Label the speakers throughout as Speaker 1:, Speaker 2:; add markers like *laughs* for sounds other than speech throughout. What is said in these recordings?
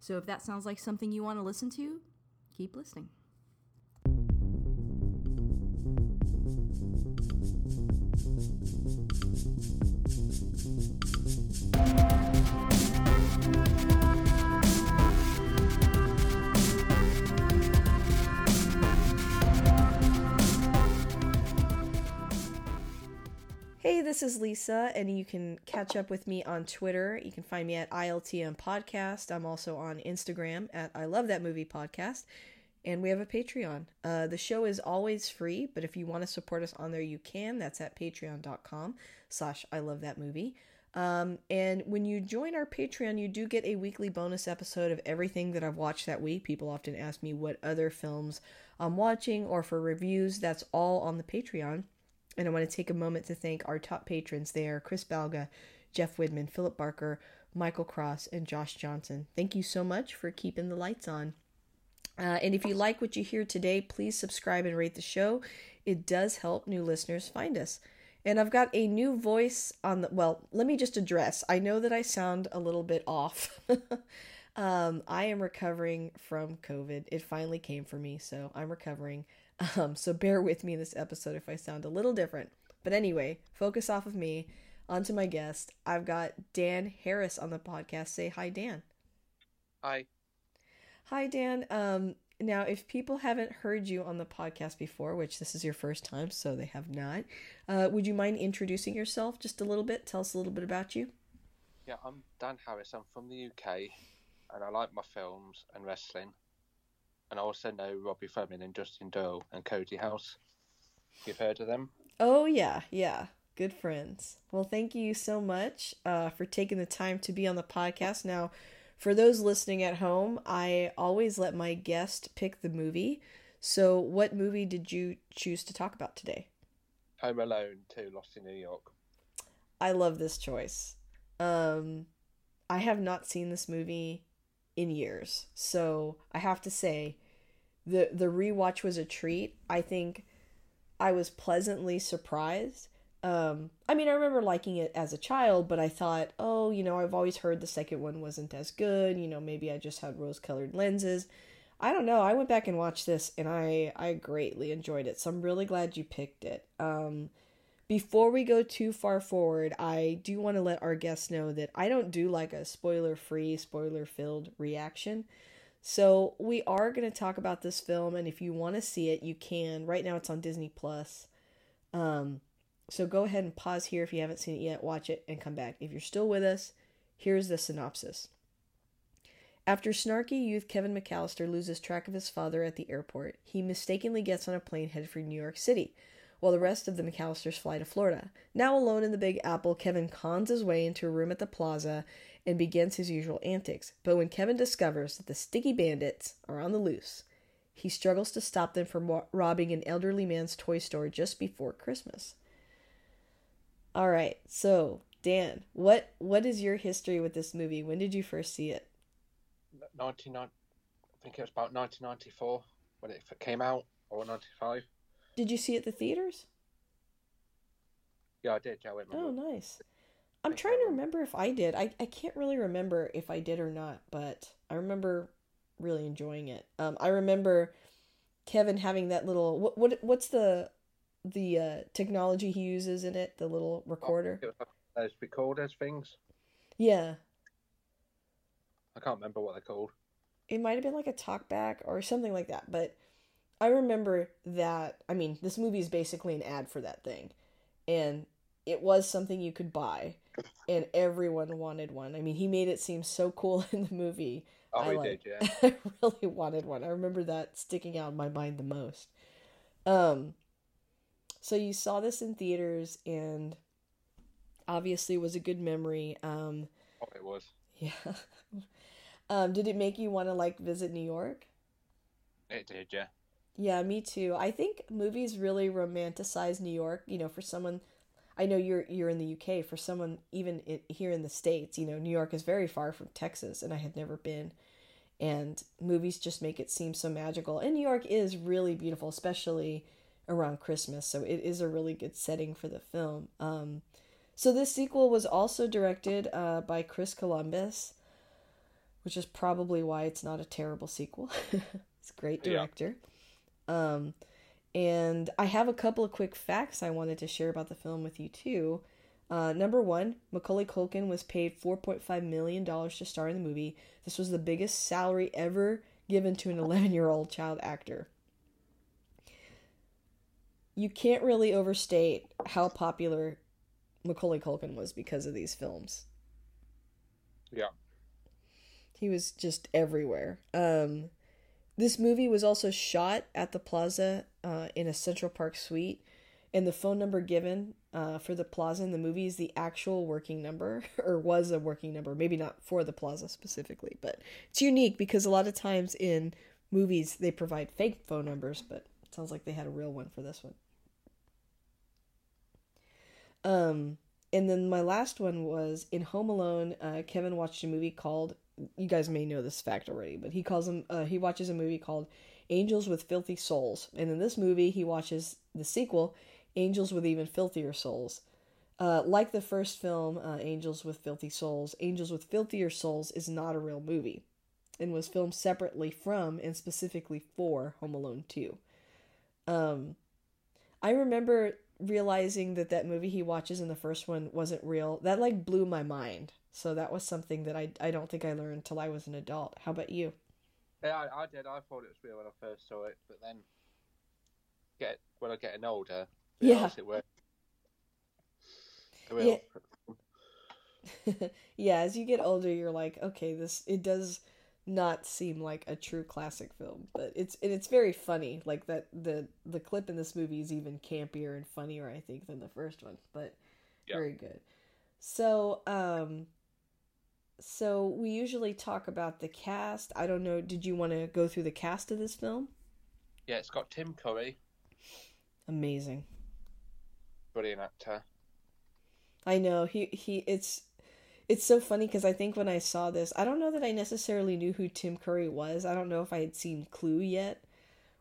Speaker 1: So if that sounds like something you want to listen to, keep listening. Hey, this is Lisa, and you can catch up with me on Twitter. You can find me at ILTM Podcast. I'm also on Instagram at I Love That Movie Podcast. And we have a Patreon. Uh, the show is always free, but if you want to support us on there, you can. That's at patreon.com slash I Love That Movie. Um, and when you join our Patreon, you do get a weekly bonus episode of everything that I've watched that week. People often ask me what other films I'm watching or for reviews. That's all on the Patreon. And I want to take a moment to thank our top patrons there Chris Balga, Jeff Widman, Philip Barker, Michael Cross, and Josh Johnson. Thank you so much for keeping the lights on. Uh, and if you like what you hear today, please subscribe and rate the show. It does help new listeners find us. And I've got a new voice on the. Well, let me just address. I know that I sound a little bit off. *laughs* um, I am recovering from COVID. It finally came for me, so I'm recovering. Um, so bear with me in this episode if I sound a little different. But anyway, focus off of me. onto my guest. I've got Dan Harris on the podcast. Say hi, Dan.
Speaker 2: Hi.
Speaker 1: Hi, Dan. Um, now, if people haven't heard you on the podcast before, which this is your first time, so they have not, uh, would you mind introducing yourself just a little bit? Tell us a little bit about you.
Speaker 2: Yeah, I'm Dan Harris. I'm from the UK, and I like my films and wrestling and I also know Robbie Fleming and Justin Doyle and Cody House. You've heard of them?
Speaker 1: Oh yeah, yeah. Good friends. Well, thank you so much uh, for taking the time to be on the podcast. Now, for those listening at home, I always let my guest pick the movie. So, what movie did you choose to talk about today?
Speaker 2: Home Alone 2 Lost in New York.
Speaker 1: I love this choice. Um, I have not seen this movie in years. So I have to say, the the rewatch was a treat. I think I was pleasantly surprised. Um, I mean, I remember liking it as a child, but I thought, oh, you know, I've always heard the second one wasn't as good. You know, maybe I just had rose-colored lenses. I don't know. I went back and watched this, and I I greatly enjoyed it. So I'm really glad you picked it. Um, before we go too far forward, I do want to let our guests know that I don't do like a spoiler free, spoiler filled reaction. So we are going to talk about this film, and if you want to see it, you can. Right now, it's on Disney Plus. Um, so go ahead and pause here if you haven't seen it yet. Watch it and come back. If you're still with us, here's the synopsis. After snarky youth Kevin McAllister loses track of his father at the airport, he mistakenly gets on a plane headed for New York City while the rest of the McAllisters fly to Florida. Now alone in the Big Apple, Kevin cons his way into a room at the plaza and begins his usual antics. But when Kevin discovers that the sticky bandits are on the loose, he struggles to stop them from robbing an elderly man's toy store just before Christmas. All right, so Dan, what what is your history with this movie? When did you first see it?
Speaker 2: 99 I think it was about 1994 when it came out or 95.
Speaker 1: Did you see it at the theaters?
Speaker 2: Yeah, I did. Yeah, I went.
Speaker 1: Oh, nice. I'm trying to remember if I did. I, I can't really remember if I did or not, but I remember really enjoying it. Um, I remember Kevin having that little what what what's the the uh, technology he uses in it? The little recorder.
Speaker 2: Oh, those recorders things.
Speaker 1: Yeah.
Speaker 2: I can't remember what they're called.
Speaker 1: It might have been like a talkback or something like that, but I remember that. I mean, this movie is basically an ad for that thing, and it was something you could buy, and everyone wanted one. I mean, he made it seem so cool *laughs* in the movie.
Speaker 2: Oh,
Speaker 1: I
Speaker 2: he
Speaker 1: like,
Speaker 2: did, yeah. *laughs*
Speaker 1: I really wanted one. I remember that sticking out in my mind the most. Um, so you saw this in theaters, and obviously it was a good memory. Um,
Speaker 2: oh, it was. *laughs*
Speaker 1: Yeah. Um, did it make you want to like visit New York?
Speaker 2: It did, yeah.
Speaker 1: Yeah, me too. I think movies really romanticize New York. You know, for someone, I know you're you're in the UK. For someone even in, here in the states, you know, New York is very far from Texas, and I had never been. And movies just make it seem so magical. And New York is really beautiful, especially around Christmas. So it is a really good setting for the film. Um, so this sequel was also directed uh, by Chris Columbus, which is probably why it's not a terrible sequel. *laughs* He's a great director. Yeah. Um, and I have a couple of quick facts I wanted to share about the film with you too. Uh, number one, Macaulay Culkin was paid $4.5 million to star in the movie. This was the biggest salary ever given to an 11 year old child actor. You can't really overstate how popular Macaulay Culkin was because of these films.
Speaker 2: Yeah.
Speaker 1: He was just everywhere. Um, this movie was also shot at the plaza uh, in a Central Park suite, and the phone number given uh, for the plaza in the movie is the actual working number, *laughs* or was a working number. Maybe not for the plaza specifically, but it's unique because a lot of times in movies they provide fake phone numbers, but it sounds like they had a real one for this one. Um, and then my last one was in Home Alone. Uh, Kevin watched a movie called. You guys may know this fact already, but he calls him. Uh, he watches a movie called Angels with Filthy Souls, and in this movie, he watches the sequel, Angels with Even Filthier Souls. Uh, like the first film, uh, Angels with Filthy Souls, Angels with Filthier Souls is not a real movie, and was filmed separately from and specifically for Home Alone Two. Um, I remember realizing that that movie he watches in the first one wasn't real that like blew my mind so that was something that i, I don't think i learned until i was an adult how about you
Speaker 2: yeah I, I did i thought it was real when i first saw it but then get when i am getting older
Speaker 1: yeah
Speaker 2: it worked
Speaker 1: yeah. *laughs* yeah as you get older you're like okay this it does not seem like a true classic film, but it's and it's very funny. Like that the the clip in this movie is even campier and funnier, I think, than the first one. But yeah. very good. So, um, so we usually talk about the cast. I don't know. Did you want to go through the cast of this film?
Speaker 2: Yeah, it's got Tim Curry.
Speaker 1: Amazing.
Speaker 2: Brilliant actor.
Speaker 1: I know he he. It's it's so funny because I think when I saw this, I don't know that I necessarily knew who Tim Curry was. I don't know if I had seen Clue yet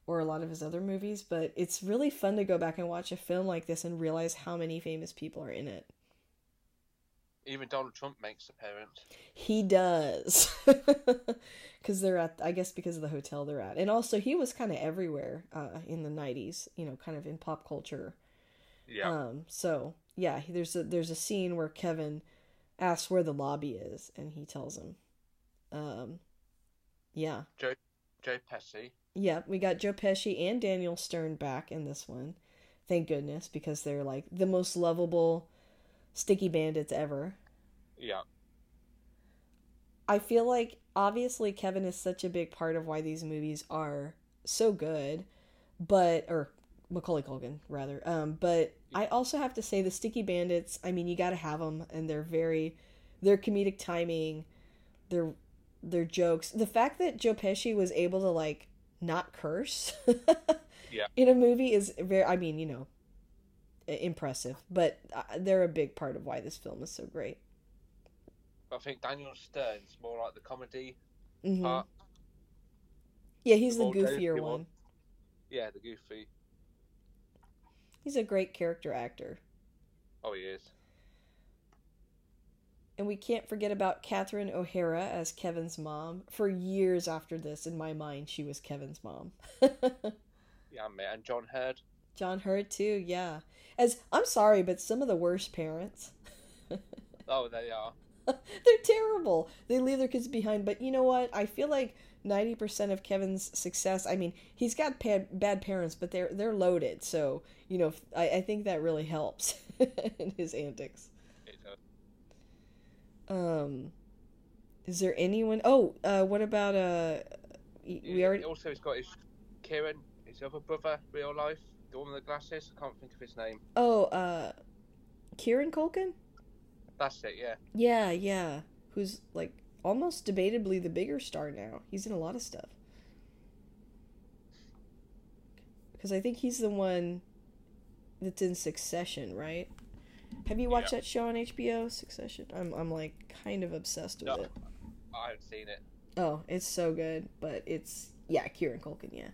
Speaker 1: or a lot of his other movies, but it's really fun to go back and watch a film like this and realize how many famous people are in it.
Speaker 2: Even Donald Trump makes appearance.
Speaker 1: He does. *laughs* Cuz they're at I guess because of the hotel they're at. And also he was kind of everywhere uh, in the 90s, you know, kind of in pop culture.
Speaker 2: Yeah.
Speaker 1: Um so, yeah, there's a there's a scene where Kevin asks where the lobby is, and he tells him. Um, yeah.
Speaker 2: Joe Joe Pesci.
Speaker 1: Yeah, we got Joe Pesci and Daniel Stern back in this one. Thank goodness, because they're like the most lovable sticky bandits ever.
Speaker 2: Yeah.
Speaker 1: I feel like obviously Kevin is such a big part of why these movies are so good, but or Macaulay Culkin rather. Um, but I also have to say the Sticky Bandits. I mean, you got to have them, and they're very, their comedic timing, their their jokes. The fact that Joe Pesci was able to like not curse, *laughs*
Speaker 2: yeah,
Speaker 1: in a movie is very. I mean, you know, impressive. But uh, they're a big part of why this film is so great.
Speaker 2: I think Daniel Stern's more like the comedy
Speaker 1: mm-hmm.
Speaker 2: part.
Speaker 1: Yeah, he's the goofier one. one.
Speaker 2: Yeah, the goofy.
Speaker 1: He's a great character actor.
Speaker 2: Oh, he is.
Speaker 1: And we can't forget about Catherine O'Hara as Kevin's mom. For years after this, in my mind, she was Kevin's mom. *laughs*
Speaker 2: yeah, man. And John Heard.
Speaker 1: John Heard, too, yeah. As, I'm sorry, but some of the worst parents. *laughs*
Speaker 2: oh, they are.
Speaker 1: They're terrible. They leave their kids behind. But you know what? I feel like 90% of Kevin's success, I mean, he's got bad, bad parents, but they're they're loaded. So, you know, I, I think that really helps *laughs* in his antics. Um is there anyone Oh, uh what about uh we already
Speaker 2: also he's got his Kieran, his other brother, real life, the one with the glasses. I can't think of his name.
Speaker 1: Oh, uh Kieran Culkin?
Speaker 2: That's it, yeah.
Speaker 1: Yeah, yeah. Who's like almost debatably the bigger star now. He's in a lot of stuff. Because I think he's the one that's in Succession, right? Have you watched
Speaker 2: Yeah.
Speaker 1: that show on HBO, Succession? I'm I'm like kind of obsessed with
Speaker 2: No.
Speaker 1: it.
Speaker 2: I haven't seen it.
Speaker 1: Oh, it's so good, but it's yeah, Kieran Culkin, yeah.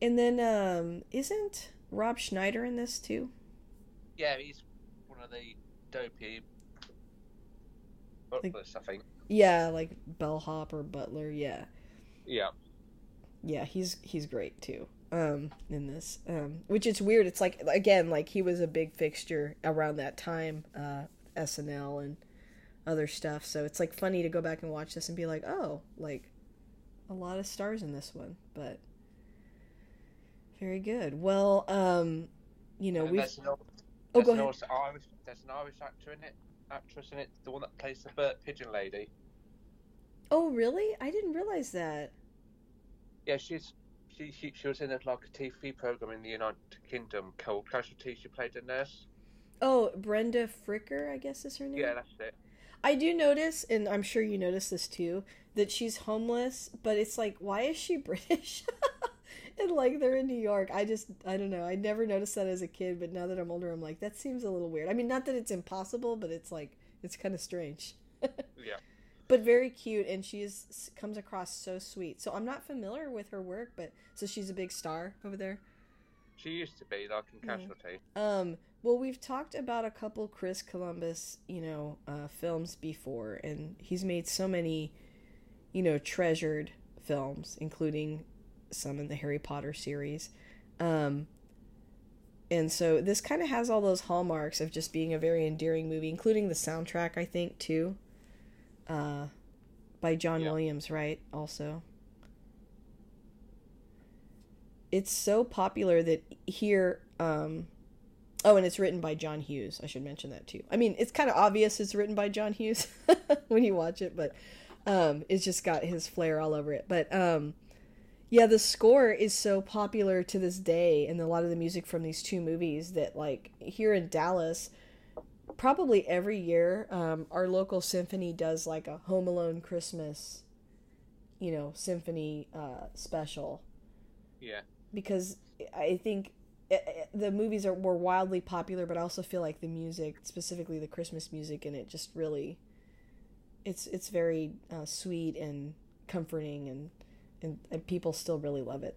Speaker 1: And then um isn't Rob Schneider in this too?
Speaker 2: Yeah, he's one of the dopey butlers, I think.
Speaker 1: Yeah, like bellhop or butler, yeah.
Speaker 2: Yeah.
Speaker 1: Yeah, he's he's great too. Um in this. Um which it's weird. It's like again, like he was a big fixture around that time, uh SNL and other stuff. So it's like funny to go back and watch this and be like, "Oh, like a lot of stars in this one." But very good. Well, um you know, we've
Speaker 2: there's, an, al-
Speaker 1: Oh, go ahead.
Speaker 2: Irish, there's an Irish actor in it, actress in it, the one that plays the Burt Pigeon lady.
Speaker 1: Oh, really? I didn't realize that.
Speaker 2: Yeah, she's she, she she was in a, like a TV program in the United Kingdom called Casualty. She played a nurse.
Speaker 1: Oh, Brenda Fricker, I guess is her name.
Speaker 2: Yeah, that's it.
Speaker 1: I do notice, and I'm sure you notice this too, that she's homeless, but it's like, why is she *laughs* British? *laughs* and like they're in New York. I just, I don't know. I never noticed that as a kid, but now that I'm older, I'm like, that seems a little weird. I mean, not that it's impossible, but it's like, it's kind of strange. *laughs*
Speaker 2: Yeah.
Speaker 1: But very cute, and she is comes across so sweet. So I'm not familiar with her work, but so she's a big star over there.
Speaker 2: She used to be like in. Casualty.
Speaker 1: Um, well, we've talked about a couple Chris Columbus, you know, uh, films before, and he's made so many, you know, treasured films, including some in the Harry Potter series. Um, and so this kind of has all those hallmarks of just being a very endearing movie, including the soundtrack, I think, too. Uh, by John
Speaker 2: Yeah.
Speaker 1: Williams, right? Also. It's so popular that here, um, oh, and it's written by John Hughes. I should mention that too. I mean, it's kind of obvious it's written by John Hughes *laughs* when you watch it, but um, it's just got his flair all over it. But um, yeah, the score is so popular to this day, and a lot of the music from these two movies that, like, here in Dallas, probably every year, um, our local symphony does like a Home Alone Christmas, you know, symphony uh, special
Speaker 2: Yeah.
Speaker 1: because I think eh, eh, the movies are were wildly popular, but I also feel like the music, specifically the Christmas music, in it just really, it's it's very uh, sweet and comforting, and, and and people still really love it.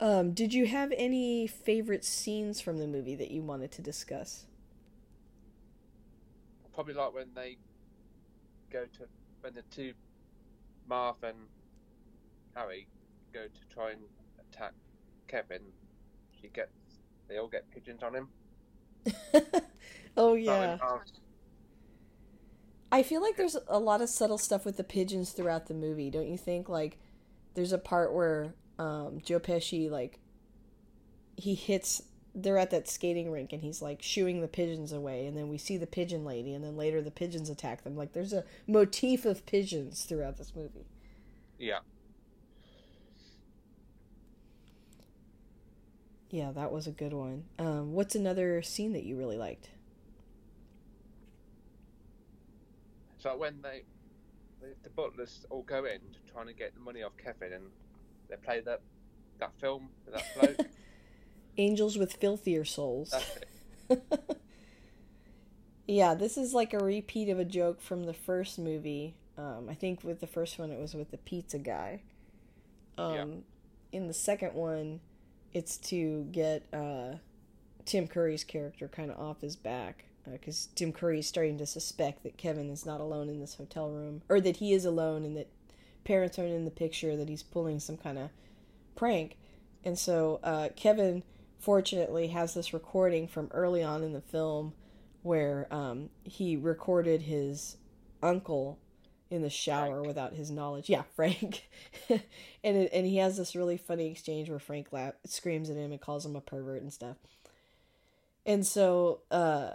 Speaker 1: Um, did you have any favorite scenes from the movie that you wanted to discuss?
Speaker 2: Probably like when they go to when the two Marv and Harry go to try and attack Kevin. She gets they all get pigeons on him. *laughs*
Speaker 1: oh yeah.
Speaker 2: Marv-
Speaker 1: I feel like there's a lot of subtle stuff with the pigeons throughout the movie, don't you think? Like, there's a part where um, Joe Pesci like he hits. They're at that skating rink, and he's like shooing the pigeons away, and then we see the pigeon lady, and then later the pigeons attack them. Like, there's a motif of pigeons throughout this movie.
Speaker 2: yeah.
Speaker 1: Yeah, that was a good one. Um, what's another scene that you really liked?
Speaker 2: So when they the, the butlers all go in to trying to get the money off Kevin and they play that that film with that bloke. *laughs*
Speaker 1: Angels with filthier souls.
Speaker 2: That's it. *laughs*
Speaker 1: yeah, this is like a repeat of a joke from the first movie. Um, I think with the first one it was with the pizza guy. Um,
Speaker 2: Yeah.
Speaker 1: In the second one, it's to get uh, Tim Curry's character kind of off his back because Tim Curry is starting to suspect that Kevin is not alone in this hotel room, or that he is alone and that parents aren't in the picture, that he's pulling some kind of prank. And so uh, Kevin, fortunately, has this recording from early on in the film where um, he recorded his uncle in the shower
Speaker 2: Frank.
Speaker 1: without his knowledge. Yeah, *laughs* Frank. and it, and he has this really funny exchange where Frank la- screams at him and calls him a pervert and stuff. And so, uh,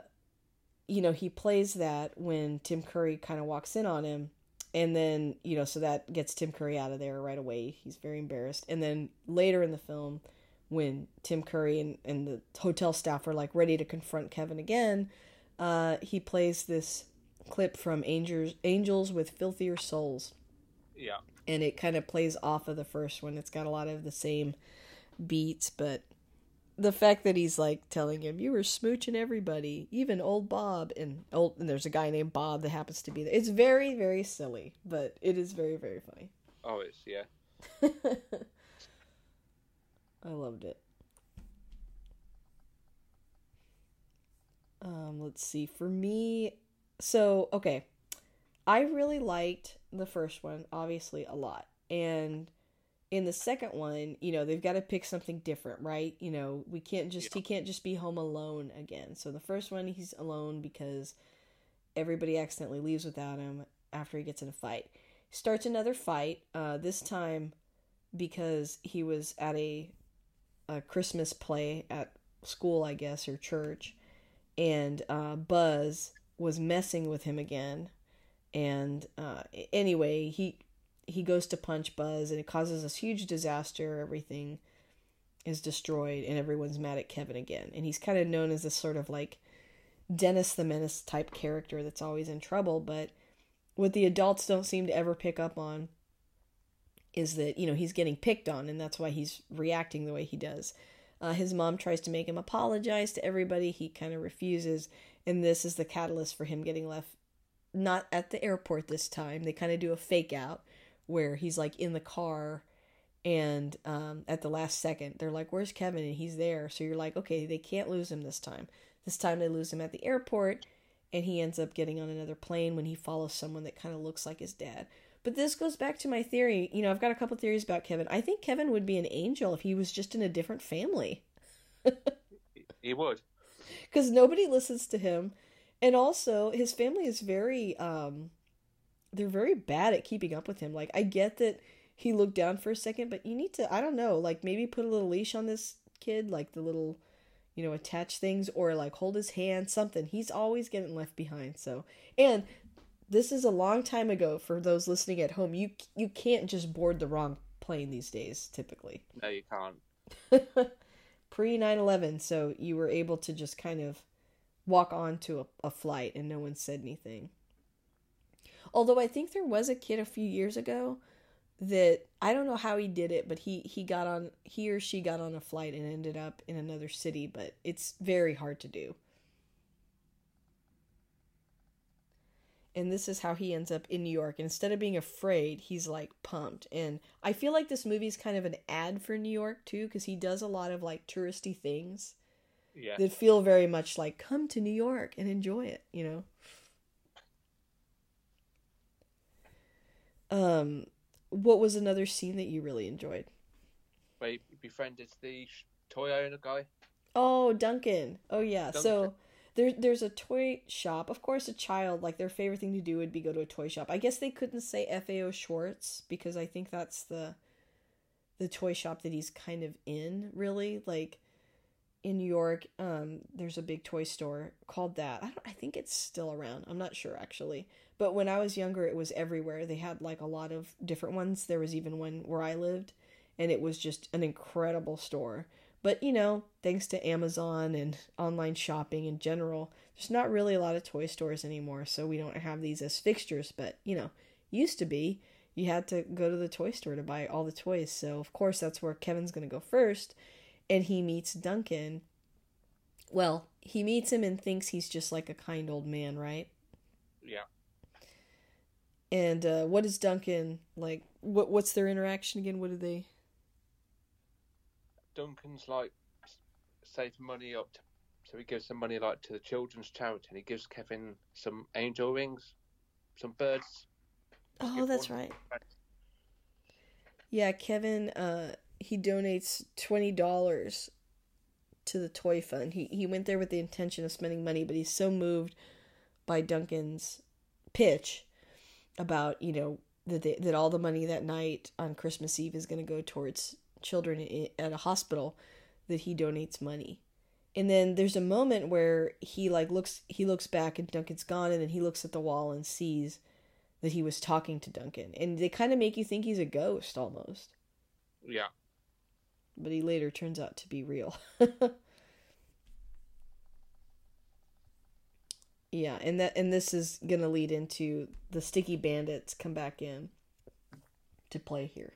Speaker 1: you know, he plays that when Tim Curry kind of walks in on him. And then, you know, so that gets Tim Curry out of there right away. He's very embarrassed. And then later in the film, when Tim Curry and, and the hotel staff are like ready to confront Kevin again, uh, he plays this clip from Angels Angels with Filthier Souls,
Speaker 2: Yeah.
Speaker 1: and it kind of plays off of the first one. It's got a lot of the same beats, but the fact that he's like telling him you were smooching everybody, even old Bob, and old and there's a guy named Bob that happens to be there. It's very very silly, but it is very very funny.
Speaker 2: Always, yeah. *laughs*
Speaker 1: I loved it. Um, let's see. For me, so okay, I really liked the first one, obviously a lot, and in the second one, you know, they've got to pick something different, right? You know, we can't just he can't just be home alone again. So the first one, he's alone because everybody accidentally leaves without him after he gets in a fight. Starts another fight. Uh, this time because he was at a a Christmas play at school, I guess, or church, and uh, Buzz was messing with him again. And uh, anyway, he he goes to punch Buzz, and it causes this huge disaster. Everything is destroyed, and everyone's mad at Kevin again. And he's kind of known as this sort of like Dennis the Menace type character that's always in trouble. But what the adults don't seem to ever pick up on is that you know he's getting picked on and that's why he's reacting the way he does uh, his mom tries to make him apologize to everybody he kind of refuses and this is the catalyst for him getting left not at the airport this time they kind of do a fake out where he's like in the car and um, at the last second they're like where's kevin and he's there so you're like okay they can't lose him this time this time they lose him at the airport and he ends up getting on another plane when he follows someone that kind of looks like his dad but this goes back to my theory. You know, I've got a couple theories about Kevin. I think Kevin would be an angel if he was just in a different family. *laughs*
Speaker 2: He would.
Speaker 1: Because nobody listens to him. And also, his family is very, um, they're very bad at keeping up with him. Like, I get that he looked down for a second, but you need to, I don't know, like maybe put a little leash on this kid, like the little, you know, attach things or like hold his hand, something. He's always getting left behind. So, and this is a long time ago for those listening at home. You you can't just board the wrong plane these days typically.
Speaker 2: No, you can't. *laughs*
Speaker 1: Pre 9/11, so you were able to just kind of walk onto a, a flight and no one said anything. Although I think there was a kid a few years ago that I don't know how he did it, but he he got on he or she got on a flight and ended up in another city, but it's very hard to do. and this is how he ends up in New York. And instead of being afraid, he's like pumped. And I feel like this movie's kind of an ad for New York too, because he does a lot of like touristy things
Speaker 2: Yeah.
Speaker 1: that feel very much like come to New York and enjoy it, you know. Um, what was another scene that you really enjoyed?
Speaker 2: Where he befriended the toy owner guy.
Speaker 1: Oh, Duncan. Oh yeah. So there there's a toy shop. Of course, a child like their favorite thing to do would be go to a toy shop. I guess they couldn't say FAO Schwarz because I think that's the the toy shop that he's kind of in, really. Like in New York, um there's a big toy store called that. I I think it's still around. I'm not sure actually. But when I was younger, it was everywhere. They had like a lot of different ones. There was even one where I lived and it was just an incredible store. But you know, thanks to Amazon and online shopping in general, there's not really a lot of toy stores anymore, so we don't have these as fixtures. But you know, used to be, you had to go to the toy store to buy all the toys. So of course, that's where Kevin's gonna go first, and he meets Duncan. Well, he meets him and thinks he's just like a kind old man, right?
Speaker 2: Yeah.
Speaker 1: And uh, what is Duncan like? What what's their interaction again? What do they?
Speaker 2: Duncan's like s- saved money up, to, so he gives some money like to the children's charity, and he gives Kevin some angel rings, some birds.
Speaker 1: Oh, that's right. Yeah, Kevin. Uh, he donates twenty dollars to the toy fund. He he went there with the intention of spending money, but he's so moved by Duncan's pitch about you know that they, that all the money that night on Christmas Eve is going to go towards children i at a hospital that he donates money. And then there's a moment where he like looks he looks back and Duncan's gone and then he looks at the wall and sees that he was talking to Duncan. And they kind of make you think he's a ghost almost.
Speaker 2: Yeah.
Speaker 1: But he later turns out to be real. *laughs* Yeah, and that and this is gonna lead into the sticky bandits come back in to play here.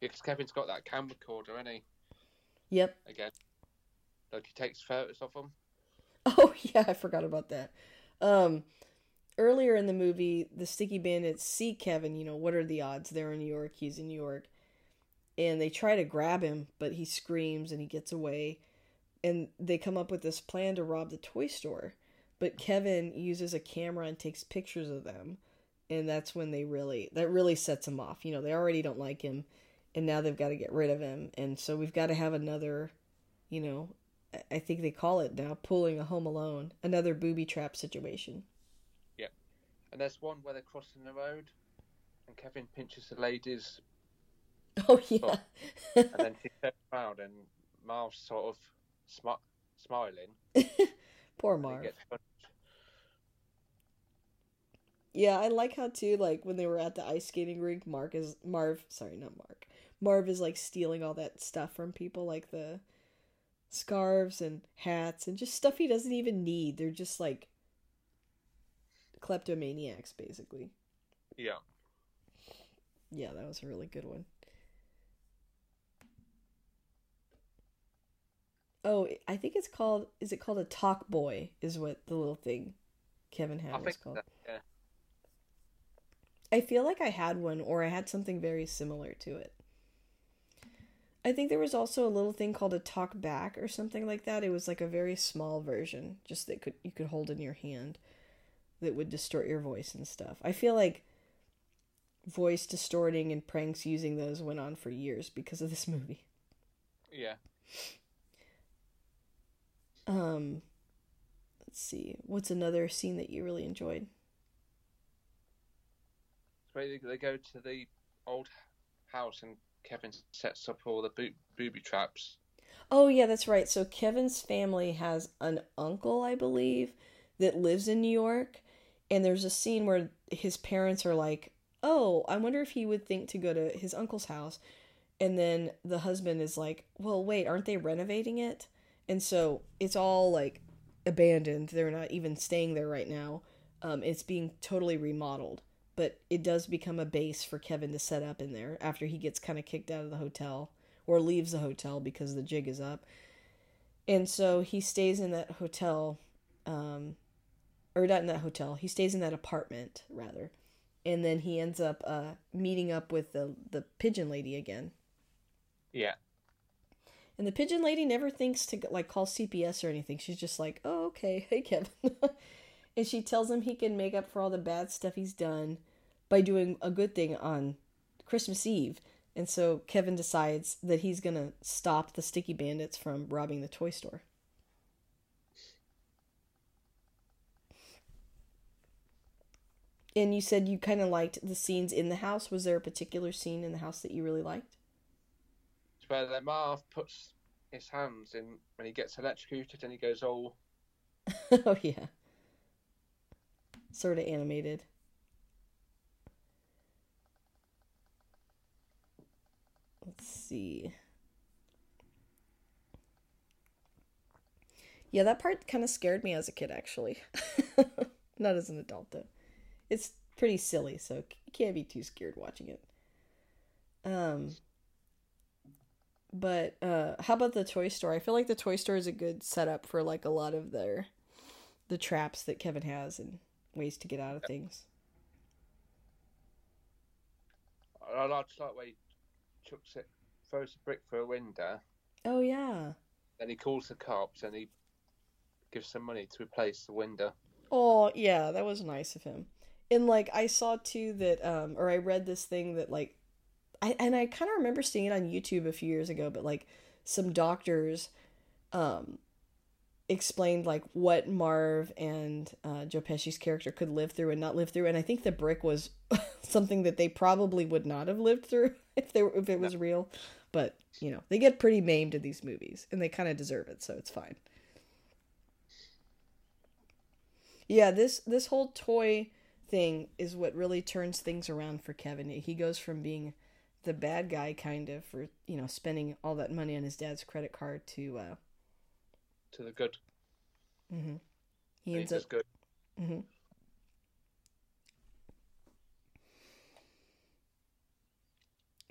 Speaker 2: Yeah, because Kevin's got that camcorder, hasn't he?
Speaker 1: Yep.
Speaker 2: Again, like he takes photos of them. *laughs*
Speaker 1: Oh yeah, I forgot about that. Um, earlier in the movie, the sticky bandits see Kevin. You know, what are the odds? They're in New York. He's in New York, and they try to grab him, but he screams and he gets away. And they come up with this plan to rob the toy store, but Kevin uses a camera and takes pictures of them, and that's when they really that really sets him off. You know, they already don't like him, and now they've got to get rid of him, and so we've got to have another, you know, I think they call it now pulling a home alone, another booby trap situation. Yeah.
Speaker 2: And there's one where they're crossing the road, and Kevin pinches the lady's, *laughs*
Speaker 1: Oh yeah.
Speaker 2: and then she turns around, and Marv's sort of smi- smiling. *laughs*
Speaker 1: Poor Marv. Yeah, I like how too like when they were at the ice skating rink, Mark is Marv, sorry, not Mark. Marv is like stealing all that stuff from people like the scarves and hats and just stuff he doesn't even need. They're just like kleptomaniacs basically.
Speaker 2: Yeah.
Speaker 1: Yeah, that was a really good one. Oh, I think it's called is it called a Talkboy is what the little thing Kevin had
Speaker 2: I
Speaker 1: was called.
Speaker 2: that, yeah.
Speaker 1: I feel like I had one or I had something very similar to it. I think there was also a little thing called a talk back or something like that. It was like a very small version, just that could you could hold in your hand that would distort your voice and stuff. I feel like voice distorting and pranks using those went on for years because of this *laughs* movie.
Speaker 2: Yeah.
Speaker 1: Um let's see. What's another scene that you really enjoyed?
Speaker 2: So they, they go to the old house, and Kevin sets up all the bo- booby traps.
Speaker 1: Oh, yeah, that's right. So Kevin's family has an uncle, I believe, that lives in New York. And there's a scene where his parents are like, Oh, I wonder if he would think to go to his uncle's house. And then the husband is like, Well, wait, aren't they renovating it? And so it's all like abandoned. They're not even staying there right now. Um, it's being totally remodeled. But it does become a base for Kevin to set up in there after he gets kind of kicked out of the hotel or leaves the hotel because the jig is up. And so he stays in that hotel, um, or not in that hotel. He stays in that apartment rather, and then he ends up uh, meeting up with the the pigeon lady again.
Speaker 2: Yeah.
Speaker 1: And the pigeon lady never thinks to like call CPS or anything. She's just like, "Oh, okay, *laughs* hey Kevin," *laughs* and she tells him he can make up for all the bad stuff he's done by doing a good thing on Christmas Eve. And so Kevin decides that he's gonna stop the sticky bandits from robbing the toy store. And you said you kind of liked the scenes in the house. Was there a particular scene in the house that you really liked?
Speaker 2: Where the Marv puts his hands in when he gets electrocuted, and he goes all *laughs*
Speaker 1: oh yeah. Sort of animated. Let's see. Yeah, that part kind of scared me as a kid, actually. *laughs* Not as an adult, though. It's pretty silly, so can't be too scared watching it. Um, but uh, how about the toy store? I feel like the toy store is a good setup for like a lot of their the traps that Kevin has and ways to get out of things.
Speaker 2: I like like where he chucks it, throws a brick through a window,
Speaker 1: Oh yeah.
Speaker 2: then he calls the cops, and he gives some money to replace the window.
Speaker 1: Oh yeah, that was nice of him. And like I saw too that um or I read this thing that like I and I kind of remember seeing it on YouTube a few years ago, but like some doctors um explained like what Marv and uh, Joe Pesci's character could live through and not live through, and I think the brick was *laughs* something that they probably would not have lived through *laughs* if they were, if it was real. But you know, they get pretty maimed in these movies, and they kind of deserve it, so it's fine. Yeah, this this whole toy thing is what really turns things around for Kevin. He goes from being the bad guy kind of for, you know, spending all that money on his dad's credit card to uh
Speaker 2: To the good.
Speaker 1: He
Speaker 2: and
Speaker 1: ends
Speaker 2: he
Speaker 1: up.
Speaker 2: good.
Speaker 1: hmm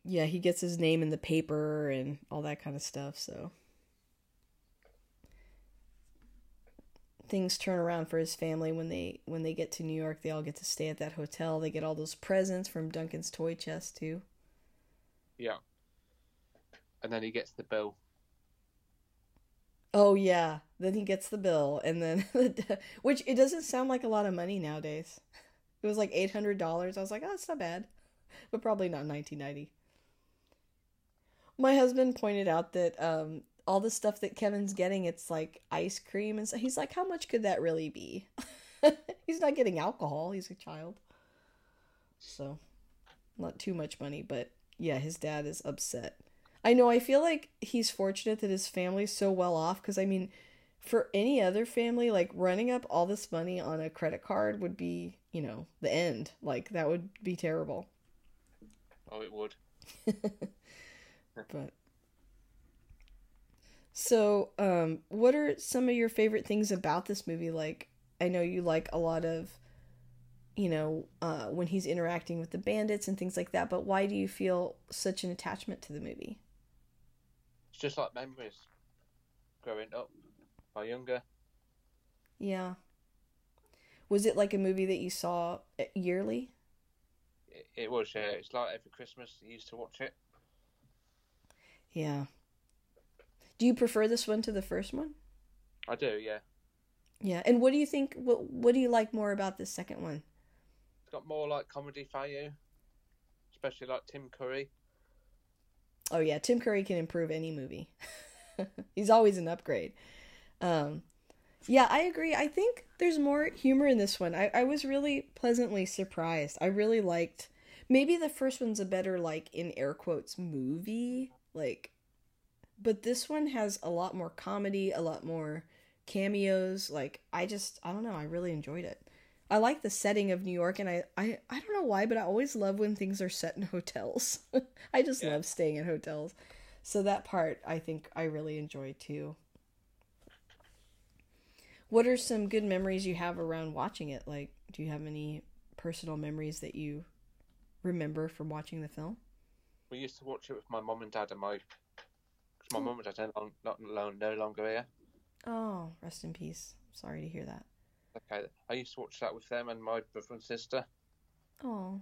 Speaker 1: Yeah, he gets his name in the paper and all that kind of stuff. So things turn around for his family when they when they get to New York. They all get to stay at that hotel. They get all those presents from Duncan's toy chest too.
Speaker 2: Yeah. And then he gets the bill.
Speaker 1: Oh yeah, then he gets the bill, and then *laughs* which it doesn't sound like a lot of money nowadays. It was like eight hundred dollars. I was like, oh, it's not bad, but probably not nineteen ninety. My husband pointed out that um, all the stuff that Kevin's getting, it's like ice cream, and so he's like, how much could that really be? *laughs* he's not getting alcohol. He's a child, so not too much money. But yeah, his dad is upset. I know. I feel like he's fortunate that his family's so well off because I mean, for any other family, like running up all this money on a credit card would be, you know, the end. Like that would be terrible.
Speaker 2: Oh, it would. *laughs*
Speaker 1: But so, um, what are some of your favorite things about this movie? Like, I know you like a lot of, you know, uh, when he's interacting with the bandits and things like that. But why do you feel such an attachment to the movie?
Speaker 2: It's just like memories. Growing up, my younger.
Speaker 1: Yeah. Was it like a movie that you saw uh, yearly?
Speaker 2: It, it was, yeah. It's like every Christmas he used to watch it.
Speaker 1: Yeah. Do you prefer this one to the first one?
Speaker 2: I do, yeah.
Speaker 1: Yeah. And what do you think? What What do you like more about this second one?
Speaker 2: Got more like comedy value, especially like Tim Curry.
Speaker 1: Oh yeah, Tim Curry can improve any movie. *laughs* He's always an upgrade. Um, yeah, I agree. I think there's more humor in this one. I, I was really pleasantly surprised. I really liked. Maybe the first one's a better like in air quotes movie like, but this one has a lot more comedy, a lot more cameos. Like I just I don't know. I really enjoyed it. I like the setting of New York, and I, I, I don't know why, but I always love when things are set in *laughs* hotels. *laughs* I just
Speaker 2: Yeah.
Speaker 1: love staying in hotels. So that part I think I really enjoy too. What are some good memories you have around watching it? Like, do you have any personal memories that you remember from watching the film?
Speaker 2: We used to watch it with my mum and dad and my. My
Speaker 1: Oh.
Speaker 2: mum and dad are no, not, no, no longer here.
Speaker 1: Oh, rest in peace. Sorry to hear that.
Speaker 2: Okay, I used to watch that with them and my brother and sister.
Speaker 1: Oh.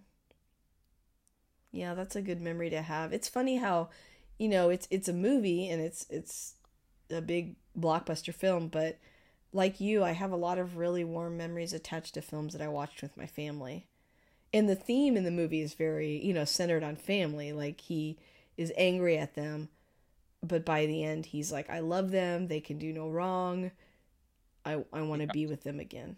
Speaker 1: Yeah, that's a good memory to have. It's funny how, you know, it's it's a movie and it's it's a big blockbuster film, but like you, I have a lot of really warm memories attached to films that I watched with my family. And the theme in the movie is very, you know, centered on family. Like he is angry at them, but by the end he's like, I love them, they can do no wrong. I I want to be with them again.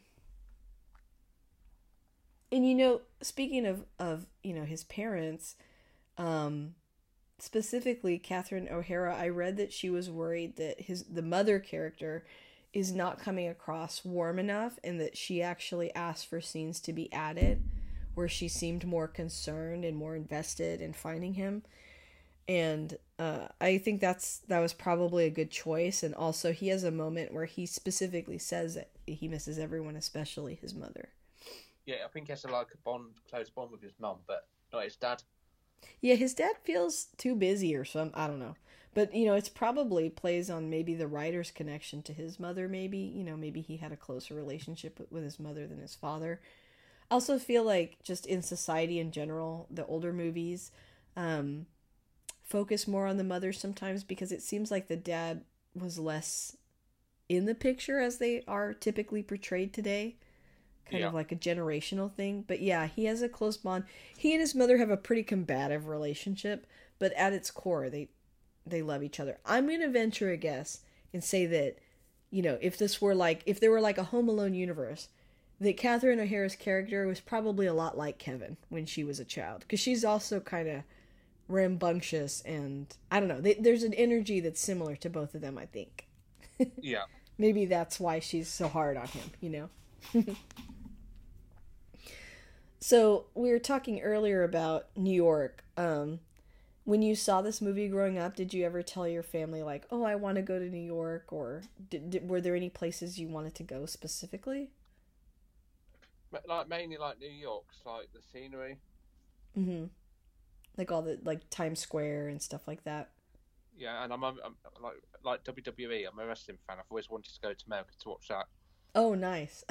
Speaker 1: And you know, speaking of of you know his parents, um, specifically Catherine O'Hara, I read that she was worried that his the mother character is not coming across warm enough, and that she actually asked for scenes to be added where she seemed more concerned and more invested in finding him. And uh, I think that's that was probably a good choice. And also, he has a moment where he specifically says that he misses everyone, especially his mother.
Speaker 2: Yeah, I think he has a, like a bond, close bond with his mum, but not his dad.
Speaker 1: Yeah, his dad feels too busy or some I don't know. But you know, it's probably plays on maybe the writer's connection to his mother maybe, you know, maybe he had a closer relationship with his mother than his father. I also feel like just in society in general, the older movies um focus more on the mother sometimes because it seems like the dad was less in the picture as they are typically portrayed today kind
Speaker 2: Yeah.
Speaker 1: of like a generational thing. But yeah, he has a close bond. He and his mother have a pretty combative relationship, but at its core, they they love each other. I'm gonna venture a guess and say that, you know, if this were like if there were like a Home Alone universe, that Catherine O'Hara's character was probably a lot like Kevin when she was a child, because she's also kind of rambunctious and I don't know. They, there's an energy that's similar to both of them. I think *laughs*
Speaker 2: Yeah.
Speaker 1: maybe that's why she's so hard on him. You know. *laughs* So we were talking earlier about New York. Um, when you saw this movie growing up, did you ever tell your family like, "Oh, I want to go to New York," or did, did, were there any places you wanted to go specifically?
Speaker 2: Like mainly like New York's like the scenery.
Speaker 1: Mm-hmm. Like all the like Times Square and stuff like that.
Speaker 2: Yeah, and I'm, I'm, I'm like like WWE. I'm a wrestling fan. I've always wanted to go to America to watch that.
Speaker 1: Oh, nice.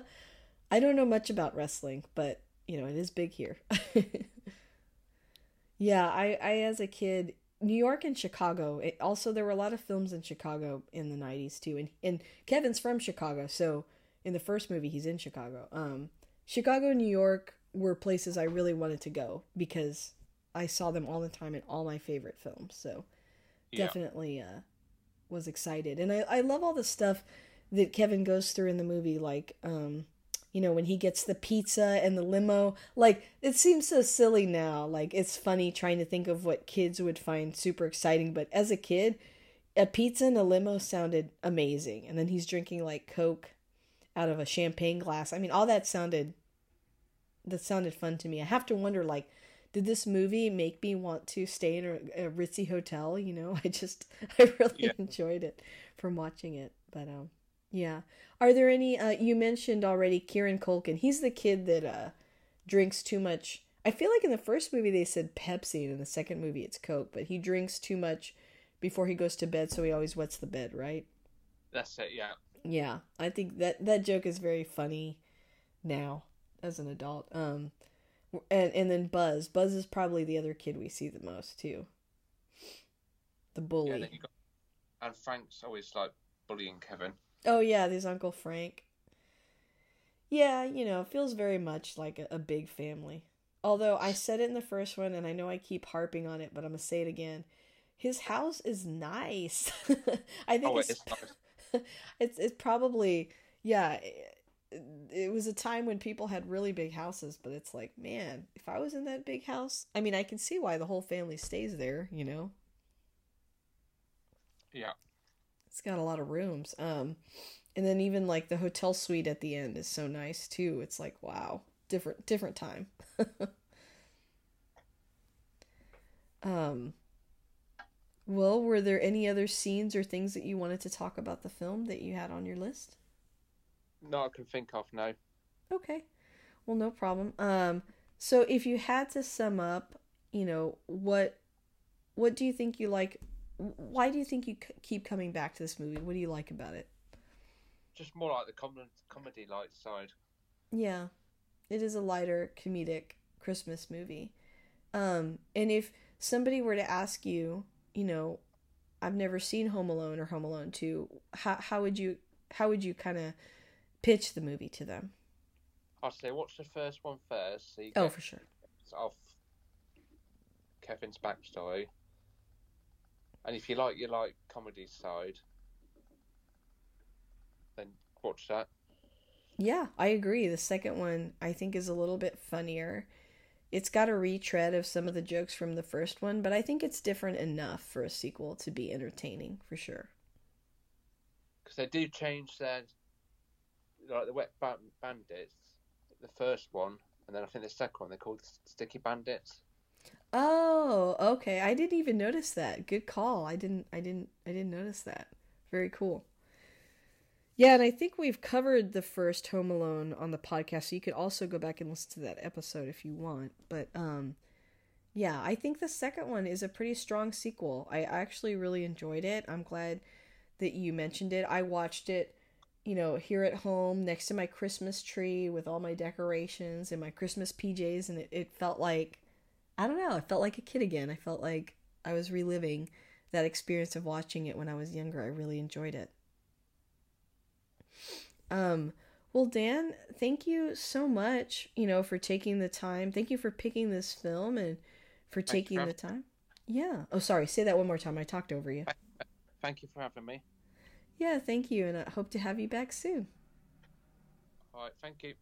Speaker 1: *laughs* I don't know much about wrestling, but you know it is big here. *laughs* yeah, I, I as a kid, New York and Chicago. It, also, there were a lot of films in Chicago in the '90s too, and and Kevin's from Chicago, so in the first movie he's in Chicago. Um, Chicago and New York were places I really wanted to go because I saw them all the time in all my favorite films. So yeah. definitely uh, was excited, and I I love all the stuff that Kevin goes through in the movie, like um, you know, when he gets the pizza and the limo. Like, it seems so silly now. Like, it's funny trying to think of what kids would find super exciting. But as a kid, a pizza and a limo sounded amazing. And then he's drinking, like, Coke out of a champagne glass. I mean, all that sounded. That sounded fun to me. I have to wonder, like, did this movie make me want to stay in a, a ritzy hotel? You know, *laughs* I just, *laughs* I really yeah. enjoyed it from watching it. But, um, yeah. Are there any? Uh, you mentioned already Kieran Culkin. He's the kid that uh, drinks too much. I feel like in the first movie they said Pepsi, and in the second movie it's Coke. But he drinks too much before he goes to bed, so he always wets the bed, right?
Speaker 2: That's it. Yeah.
Speaker 1: Yeah, I think that that joke is very funny now as an adult. Um, and and then Buzz. Buzz is probably the other kid we see the most too. The bully. Yeah, got,
Speaker 2: and Frank's always like bullying Kevin.
Speaker 1: Oh yeah, there's Uncle Frank. Yeah, you know, feels very much like a, a, big family. Although I said it in the first one, and I know I keep harping on it, but I'm gonna say it again. His house is nice. *laughs* I think oh, it's, it's, nice. *laughs* it's it's probably yeah. It, it was a time when people had really big houses, but it's like, man, if I was in that big house, I mean, I can see why the whole family stays there. You know.
Speaker 2: Yeah.
Speaker 1: It's got a lot of rooms. Um, and then even like the hotel suite at the end is so nice too. It's like wow, different different time. *laughs* um. Well, were there any other scenes or things that you wanted to talk about the film that you had on your list?
Speaker 2: No, I can think of no.
Speaker 1: Okay. Well, no problem. Um so if you had to sum up, you know, what what do you think you like why do you think you keep coming back to this movie? What do you like about it?
Speaker 2: Just more like the com- comedy light side.
Speaker 1: Yeah, it is a lighter comedic Christmas movie. Um, and if somebody were to ask you, you know, I've never seen Home Alone or Home Alone 2, how how would you how would you kind of pitch the movie to them?
Speaker 2: I'd say watch the first one first. So
Speaker 1: oh, for sure.
Speaker 2: Off Kevin's backstory, and if you like your like comedy side, then watch that.
Speaker 1: Yeah, I agree. The second one I think is a little bit funnier. It's got a retread of some of the jokes from the first one, but I think it's different enough for a sequel to be entertaining for sure.
Speaker 2: Because they do change their like the wet bandits, the first one, and then I think the second one they're called sticky bandits.
Speaker 1: Oh, okay. I didn't even notice that. Good call. I didn't I didn't I didn't notice that. Very cool. Yeah, and I think we've covered the first Home Alone on the podcast, so you could also go back and listen to that episode if you want. But um yeah, I think the second one is a pretty strong sequel. I actually really enjoyed it. I'm glad that you mentioned it. I watched it, you know, here at home next to my Christmas tree with all my decorations and my Christmas PJs and it, it felt like I don't know. I felt like a kid again. I felt like I was reliving that experience of watching it when I was younger. I really enjoyed it. Um, well, Dan, thank you so much, you know, for taking the time. Thank you for picking this film and for taking the time. Yeah. Oh, sorry. Say that one more time. I talked over you.
Speaker 2: Thank you for having me.
Speaker 1: Yeah, thank you, and I hope to have you back soon.
Speaker 2: All right. Thank you.